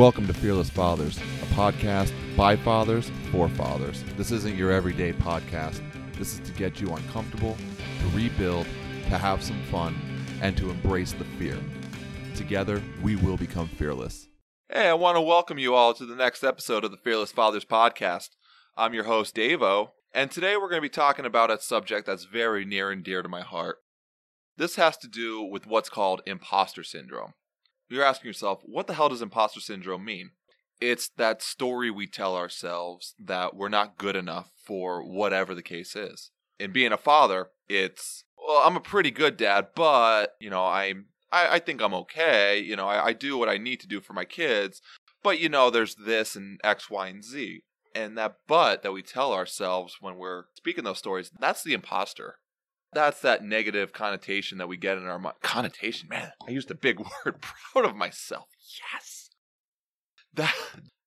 Welcome to Fearless Fathers, a podcast by fathers for fathers. This isn't your everyday podcast. This is to get you uncomfortable, to rebuild, to have some fun, and to embrace the fear. Together, we will become fearless. Hey, I want to welcome you all to the next episode of the Fearless Fathers podcast. I'm your host, Davo, and today we're going to be talking about a subject that's very near and dear to my heart. This has to do with what's called imposter syndrome. You're asking yourself, what the hell does imposter syndrome mean? It's that story we tell ourselves that we're not good enough for whatever the case is. In being a father, it's, well, I'm a pretty good dad, but, you know, I'm, I, I think I'm okay. You know, I, I do what I need to do for my kids, but, you know, there's this and X, Y, and Z. And that but that we tell ourselves when we're speaking those stories, that's the imposter. That's that negative connotation that we get in our mind. Connotation, man. I used a big word. Proud of myself. Yes. That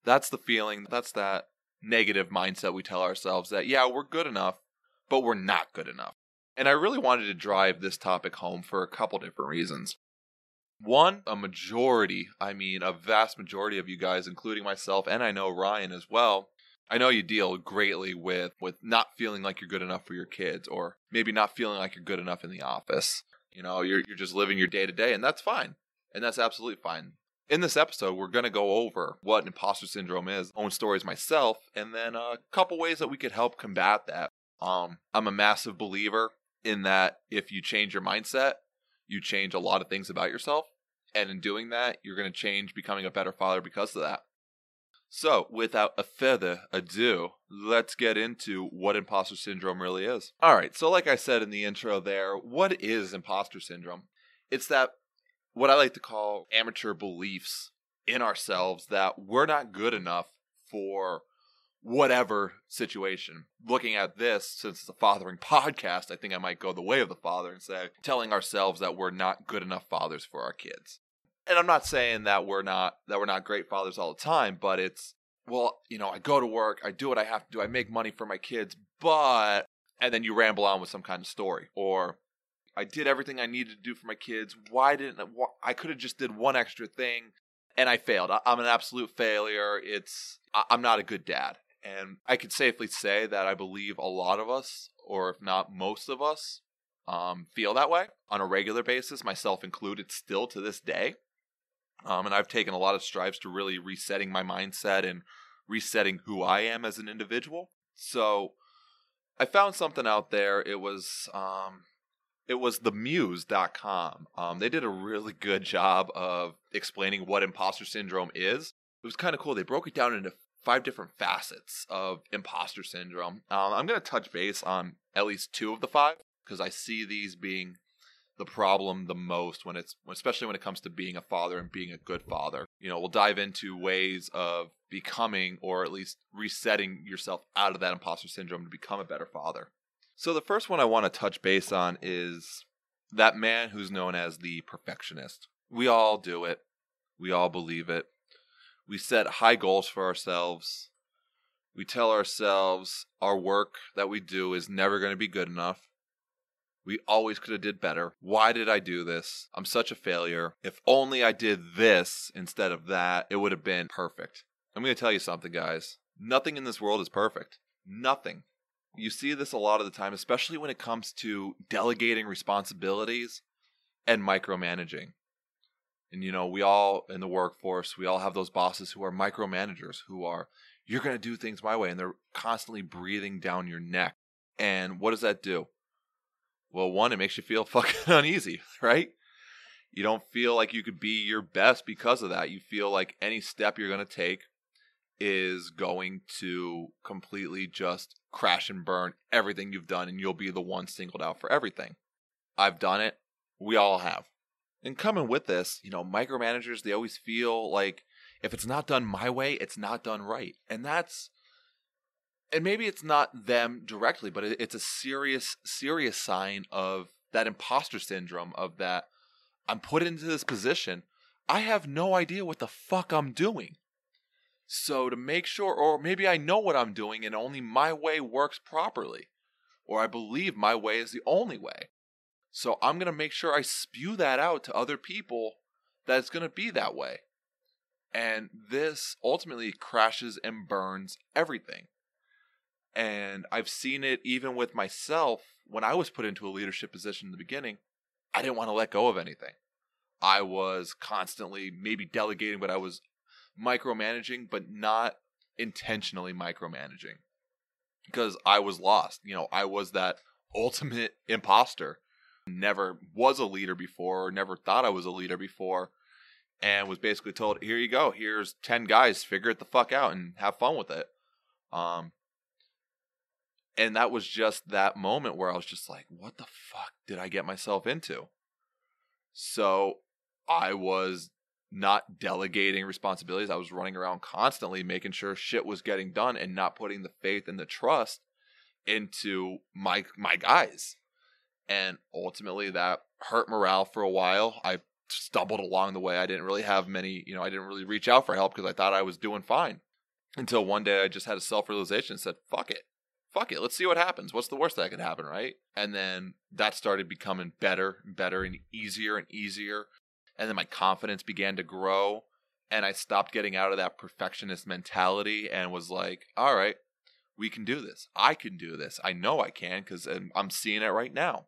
that's the feeling. That's that negative mindset we tell ourselves that yeah, we're good enough, but we're not good enough. And I really wanted to drive this topic home for a couple different reasons. One, a majority, I mean a vast majority of you guys, including myself, and I know Ryan as well, I know you deal greatly with with not feeling like you're good enough for your kids or maybe not feeling like you're good enough in the office. You know, you're you're just living your day to day and that's fine. And that's absolutely fine. In this episode, we're going to go over what imposter syndrome is, own stories myself, and then a couple ways that we could help combat that. Um, I'm a massive believer in that if you change your mindset, you change a lot of things about yourself. And in doing that, you're going to change becoming a better father because of that. So, without a further ado, let's get into what imposter syndrome really is. All right, so like I said in the intro there, what is imposter syndrome? It's that what I like to call amateur beliefs in ourselves that we're not good enough for whatever situation. Looking at this, since it's a fathering podcast, I think I might go the way of the father and say, telling ourselves that we're not good enough fathers for our kids and I'm not saying that we're not that we're not great fathers all the time, but it's well, you know, I go to work, I do what I have to do, I make money for my kids, but and then you ramble on with some kind of story or I did everything I needed to do for my kids. Why didn't I I could have just did one extra thing and I failed. I'm an absolute failure. It's I'm not a good dad. And I could safely say that I believe a lot of us, or if not most of us, um, feel that way on a regular basis, myself included, still to this day. Um, and I've taken a lot of strides to really resetting my mindset and resetting who I am as an individual. So I found something out there. It was um, it was themuse.com. Um, they did a really good job of explaining what imposter syndrome is. It was kind of cool. They broke it down into five different facets of imposter syndrome. Um, I'm going to touch base on at least two of the five because I see these being the problem the most when it's especially when it comes to being a father and being a good father. You know, we'll dive into ways of becoming or at least resetting yourself out of that imposter syndrome to become a better father. So the first one I want to touch base on is that man who's known as the perfectionist. We all do it. We all believe it. We set high goals for ourselves. We tell ourselves our work that we do is never going to be good enough we always could have did better. Why did I do this? I'm such a failure. If only I did this instead of that, it would have been perfect. I'm going to tell you something, guys. Nothing in this world is perfect. Nothing. You see this a lot of the time, especially when it comes to delegating responsibilities and micromanaging. And you know, we all in the workforce, we all have those bosses who are micromanagers who are, you're going to do things my way, and they're constantly breathing down your neck. And what does that do? Well, one, it makes you feel fucking uneasy, right? You don't feel like you could be your best because of that. You feel like any step you're going to take is going to completely just crash and burn everything you've done, and you'll be the one singled out for everything. I've done it. We all have. And coming with this, you know, micromanagers, they always feel like if it's not done my way, it's not done right. And that's and maybe it's not them directly, but it's a serious, serious sign of that imposter syndrome of that I'm put into this position. I have no idea what the fuck I'm doing. So to make sure, or maybe I know what I'm doing and only my way works properly, or I believe my way is the only way. So I'm going to make sure I spew that out to other people that it's going to be that way. And this ultimately crashes and burns everything. And I've seen it even with myself when I was put into a leadership position in the beginning. I didn't want to let go of anything. I was constantly maybe delegating, but I was micromanaging, but not intentionally micromanaging because I was lost. You know, I was that ultimate imposter. Never was a leader before, never thought I was a leader before, and was basically told, "Here you go. Here's ten guys. Figure it the fuck out and have fun with it." Um, and that was just that moment where I was just like, "What the fuck did I get myself into?" So I was not delegating responsibilities. I was running around constantly making sure shit was getting done and not putting the faith and the trust into my my guys. And ultimately that hurt morale for a while. I stumbled along the way. I didn't really have many, you know, I didn't really reach out for help because I thought I was doing fine. Until one day I just had a self-realization and said, "Fuck it. Fuck it. Let's see what happens. What's the worst that could happen, right?" And then that started becoming better and better and easier and easier and then my confidence began to grow and I stopped getting out of that perfectionist mentality and was like, all right, we can do this. I can do this. I know I can because I'm seeing it right now.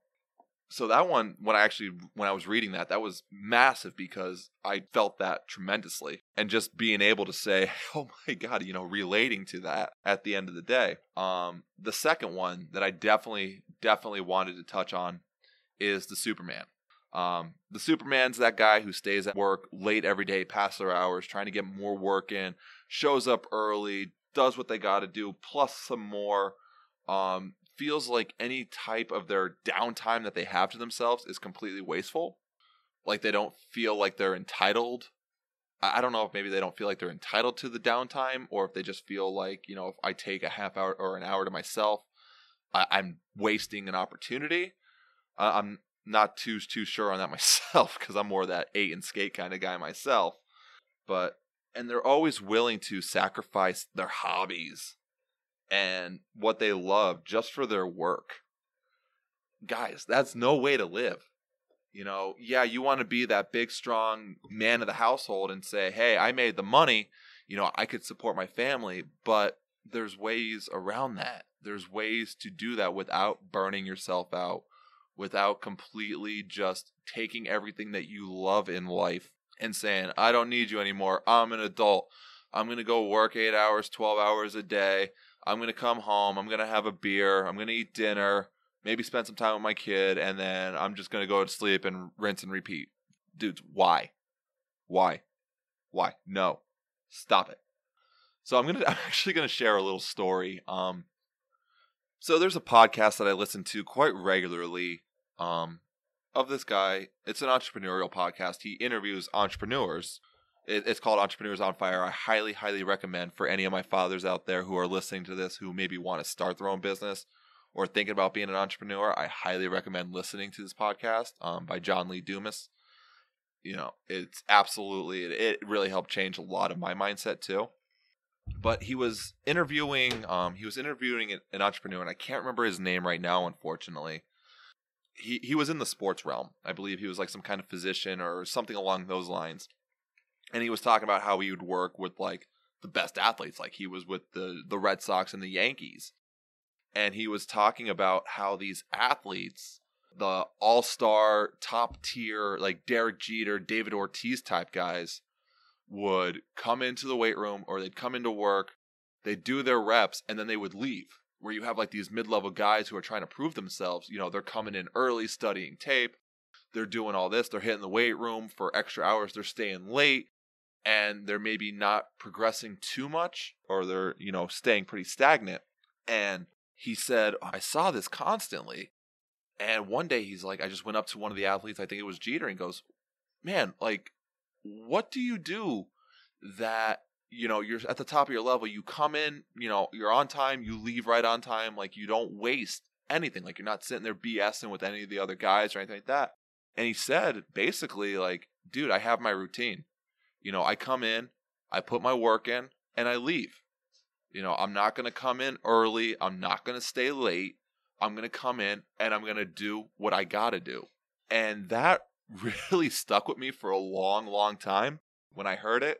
So that one, when I actually when I was reading that, that was massive because I felt that tremendously, and just being able to say, "Oh my God," you know, relating to that at the end of the day. Um, the second one that I definitely definitely wanted to touch on is the Superman. Um, the Superman's that guy who stays at work late every day, past their hours, trying to get more work in, shows up early, does what they got to do, plus some more. Um, feels like any type of their downtime that they have to themselves is completely wasteful. Like they don't feel like they're entitled. I don't know if maybe they don't feel like they're entitled to the downtime, or if they just feel like you know if I take a half hour or an hour to myself, I- am wasting an opportunity. I'm not too too sure on that myself because I'm more that eight and skate kind of guy myself. But and they're always willing to sacrifice their hobbies and what they love just for their work. Guys, that's no way to live. You know, yeah, you want to be that big, strong man of the household and say, hey, I made the money. You know, I could support my family, but there's ways around that. There's ways to do that without burning yourself out, without completely just taking everything that you love in life and saying, I don't need you anymore. I'm an adult. I'm going to go work eight hours, 12 hours a day. I'm going to come home. I'm going to have a beer. I'm going to eat dinner, maybe spend some time with my kid, and then I'm just going to go to sleep and rinse and repeat. Dudes, why? Why? Why? No. Stop it. So I'm going to, I'm actually going to share a little story. Um, so there's a podcast that I listen to quite regularly um, of this guy. It's an entrepreneurial podcast. He interviews entrepreneurs. It, it's called Entrepreneurs on Fire. I highly, highly recommend for any of my fathers out there who are listening to this who maybe want to start their own business or thinking about being an entrepreneur. I highly recommend listening to this podcast um, by John Lee Dumas. You know, it's absolutely, it, it really helped change a lot of my mindset too but he was interviewing um he was interviewing an entrepreneur and I can't remember his name right now unfortunately. He he was in the sports realm. I believe he was like some kind of physician or something along those lines. And he was talking about how he would work with like the best athletes like he was with the the Red Sox and the Yankees. And he was talking about how these athletes the all-star top tier like Derek Jeter, David Ortiz type guys would come into the weight room or they'd come into work, they'd do their reps, and then they would leave. Where you have like these mid level guys who are trying to prove themselves. You know, they're coming in early, studying tape, they're doing all this, they're hitting the weight room for extra hours, they're staying late, and they're maybe not progressing too much, or they're, you know, staying pretty stagnant. And he said, oh, I saw this constantly. And one day he's like, I just went up to one of the athletes, I think it was Jeter, and goes, Man, like, what do you do that you know you're at the top of your level you come in you know you're on time you leave right on time like you don't waste anything like you're not sitting there bsing with any of the other guys or anything like that and he said basically like dude i have my routine you know i come in i put my work in and i leave you know i'm not going to come in early i'm not going to stay late i'm going to come in and i'm going to do what i got to do and that really stuck with me for a long, long time when I heard it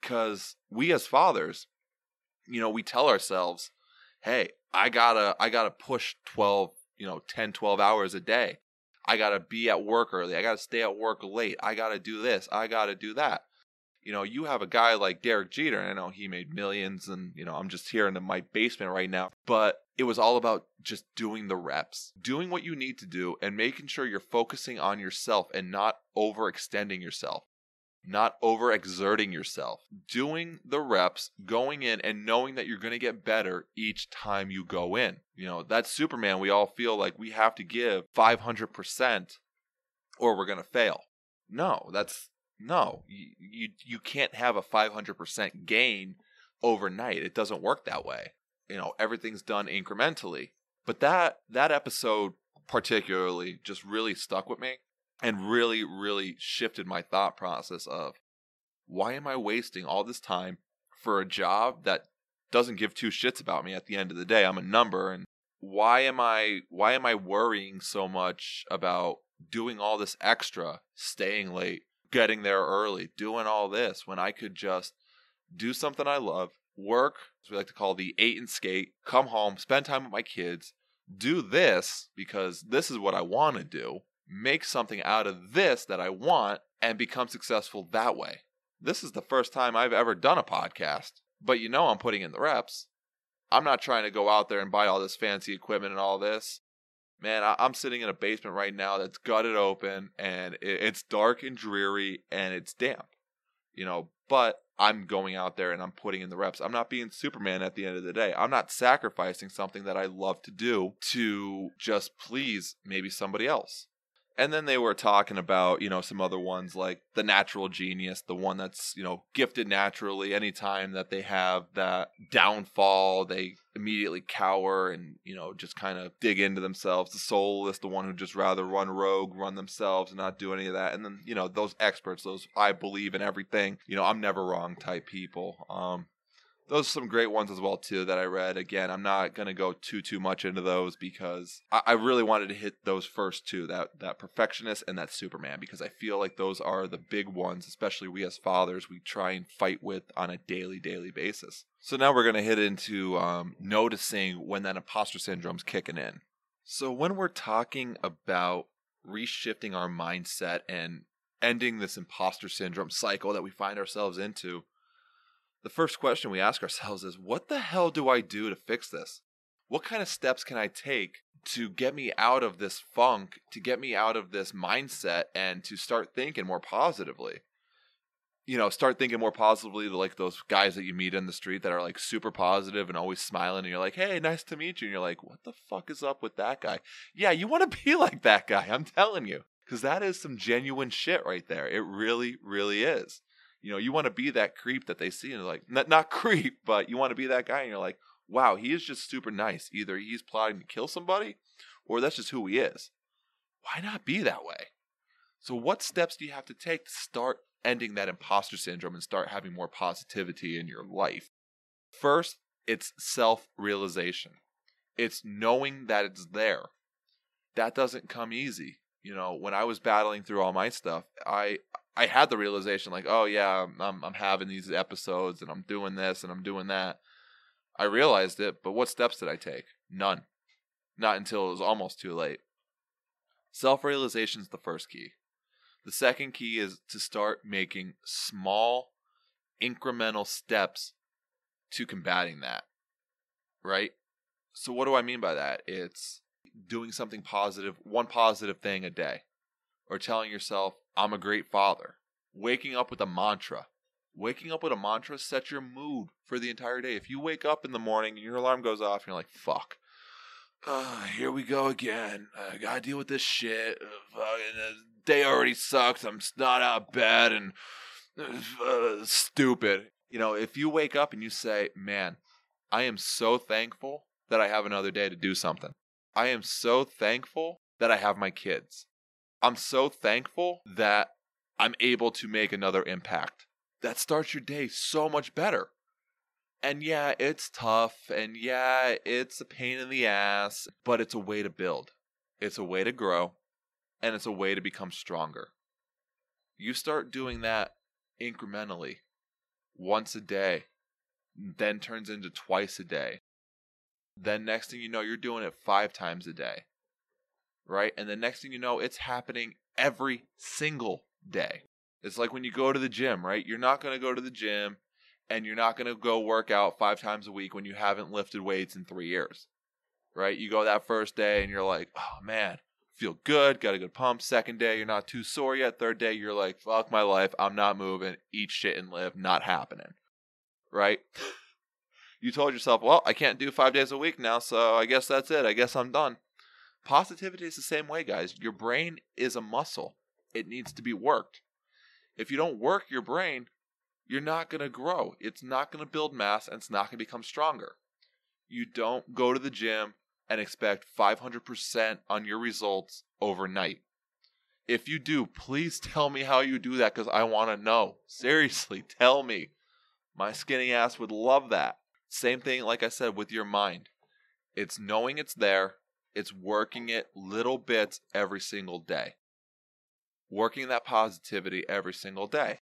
because we as fathers, you know, we tell ourselves, "Hey, I got to I got to push 12, you know, 10, 12 hours a day. I got to be at work early. I got to stay at work late. I got to do this. I got to do that." You know, you have a guy like Derek Jeter, and I know he made millions, and, you know, I'm just here in my basement right now, but it was all about just doing the reps, doing what you need to do, and making sure you're focusing on yourself and not overextending yourself not overexerting yourself, doing the reps, going in and knowing that you're going to get better each time you go in. You know, that's Superman. We all feel like we have to give 500% or we're going to fail. No, that's no. You, you you can't have a 500% gain overnight. It doesn't work that way. You know, everything's done incrementally. But that that episode particularly just really stuck with me and really, really shifted my thought process of why am I wasting all this time for a job that doesn't give two shits about me at the end of the day? I'm a number and why am I why am I worrying so much about doing all this extra, staying late, getting there early, doing all this when I could just do something I love, work, as we like to call the eight and skate, come home, spend time with my kids, do this because this is what I want to do, make something out of this that I want and become successful that way. This is the first time I've ever done a podcast, but you know I'm putting in the reps. I'm not trying to go out there and buy all this fancy equipment and all this. Man, I- am sitting in a basement right now that's gutted open and it's dark and dreary and it's damp, you know, but I'm going out there and I'm putting in the reps. I'm not being Superman at the end of the day. I'm not sacrificing something that I love to do to just please maybe somebody else. And then they were talking about, you know, some other ones like the natural genius, the one that's, you know, gifted naturally. Anytime that they have that downfall, they immediately cower and, you know, just kind of dig into themselves. The soloist, the one who just rather run rogue, run themselves and not do any of that. And then, you know, those experts, those I believe in everything, you know, I'm never wrong type people. Um, those are some great ones as well too that I read. Again, I'm not gonna go too too much into those because I, I, really wanted to hit those first two that that perfectionist and that Superman because I feel like those are the big ones, especially we as fathers we try and fight with on a daily daily basis. So now we're gonna hit into um, noticing when that imposter syndrome's kicking in. So when we're talking about reshifting our mindset and ending this imposter syndrome cycle that we find ourselves into the first question we ask ourselves is what the hell do I do to fix this? What kind of steps can I take to get me out of this funk, to get me out of this mindset, and to start thinking more positively? You know, start thinking more positively to like those guys that you meet in the street that are like super positive and always smiling, and you're like, hey, nice to meet you. And you're like, what the fuck is up with that guy? Yeah, you want to be like that guy, I'm telling you. Because that is some genuine shit right there. It really, really is you know, you want to be that creep that they see and like not not creep, but you want to be that guy and you're like, wow, he is just super nice. Either he's plotting to kill somebody or that's just who he is. Why not be that way? So what steps do you have to take to start ending that imposter syndrome and start having more positivity in your life? First, it's self-realization. It's knowing that it's there. That doesn't come easy. You know, when I was battling through all my stuff, I I had the realization like, oh yeah, I'm I'm having these episodes and I'm doing this and I'm doing that. I realized it, but what steps did I take? None. Not until it was almost too late. Self realization is the first key. The second key is to start making small, incremental steps to combating that. Right? So, what do I mean by that? It's doing something positive, one positive thing a day, or telling yourself, I'm a great father. Waking up with a mantra. Waking up with a mantra sets your mood for the entire day. If you wake up in the morning and your alarm goes off and you're like, fuck, uh, here we go again. I gotta deal with this shit. Uh, the day already sucks. I'm not out of bed and uh, stupid. You know, if you wake up and you say, man, I am so thankful that I have another day to do something. I am so thankful that I have my kids. I'm so thankful that I'm able to make another impact. That starts your day so much better. And yeah, it's tough, and yeah, it's a pain in the ass, but it's a way to build. It's a way to grow, and it's a way to become stronger. You start doing that incrementally, once a day, then turns into twice a day. Then next thing you know, you're doing it five times a day. Right? And the next thing you know, it's happening every single day. It's like when you go to the gym, right? You're not going to go to the gym and you're not going to go work out five times a week when you haven't lifted weights in three years, right? You go that first day and you're like, oh man, feel good, got a good pump. Second day, you're not too sore yet. Third day, you're like, fuck my life, I'm not moving, eat shit and live, not happening, right? you told yourself, well, I can't do five days a week now, so I guess that's it. I guess I'm done. Positivity is the same way, guys. Your brain is a muscle, it needs to be worked. If you don't work your brain, you're not going to grow. It's not going to build mass and it's not going to become stronger. You don't go to the gym and expect 500% on your results overnight. If you do, please tell me how you do that because I want to know. Seriously, tell me. My skinny ass would love that. Same thing, like I said, with your mind. It's knowing it's there, it's working it little bits every single day working that positivity every single day.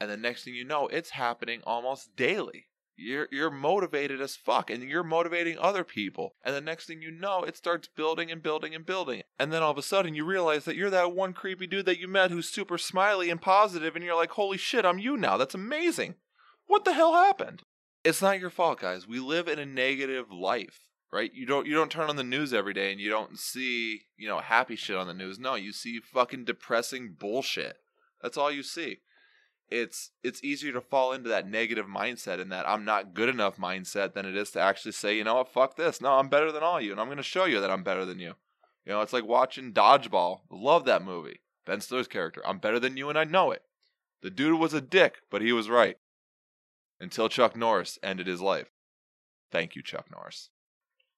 And the next thing you know, it's happening almost daily. You're you're motivated as fuck and you're motivating other people. And the next thing you know, it starts building and building and building. And then all of a sudden you realize that you're that one creepy dude that you met who's super smiley and positive and you're like, "Holy shit, I'm you now. That's amazing." What the hell happened? It's not your fault, guys. We live in a negative life right? You don't you don't turn on the news every day and you don't see, you know, happy shit on the news. No, you see fucking depressing bullshit. That's all you see. It's it's easier to fall into that negative mindset and that I'm not good enough mindset than it is to actually say, you know what, fuck this. No, I'm better than all you and I'm going to show you that I'm better than you. You know, it's like watching Dodgeball. Love that movie. Ben Stiller's character. I'm better than you and I know it. The dude was a dick, but he was right. Until Chuck Norris ended his life. Thank you, Chuck Norris.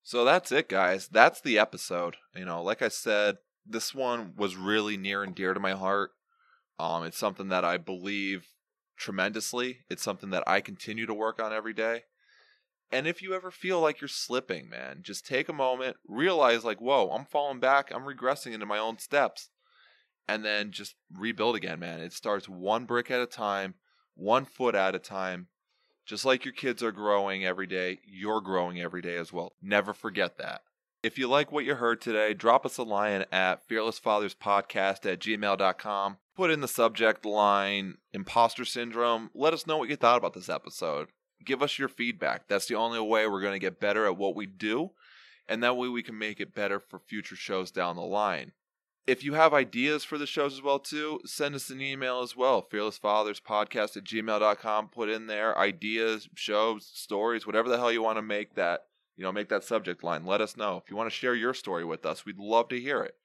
So that's it, guys. That's the episode. You know, like I said, this one was really near and dear to my heart. Um, it's something that I believe tremendously. It's something that I continue to work on every day. And if you ever feel like you're slipping, man, just take a moment, realize, like, whoa, I'm falling back, I'm regressing into my own steps, and then just rebuild again, man. It starts one brick at a time, one foot at a time, just like your kids are growing every day, you're growing every day as well. Never forget that. If you like what you heard today, drop us a line at fearlessfatherspodcast at gmail.com. Put in the subject line imposter syndrome. Let us know what you thought about this episode. Give us your feedback. That's the only way we're going to get better at what we do. And that way we can make it better for future shows down the line if you have ideas for the shows as well too send us an email as well fearlessfatherspodcast at gmail.com put in there ideas shows stories whatever the hell you want to make that you know make that subject line. Let us know. If you want to share your story with us we'd love to hear it.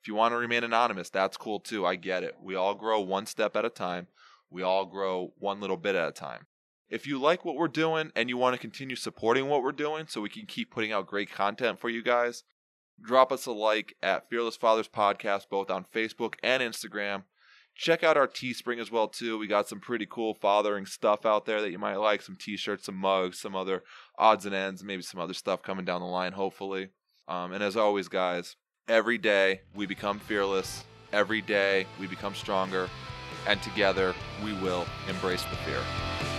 If you want to remain anonymous that's cool too. I get it. We all grow one step at a time. We all grow one little bit at a time. If you like what we're doing and you want to continue supporting what we're doing so we can keep putting out great content for you guys drop us a like at Fearless Fathers Podcast, both on Facebook and Instagram. Check out our Teespring as well too. We got some pretty cool fathering stuff out there that you might like. Some T-shirts, some mugs, some other odds and ends, maybe some other stuff coming down the line. Hopefully. Um, and as always, guys, every day we become fearless. Every day we become stronger, and together we will embrace the fear.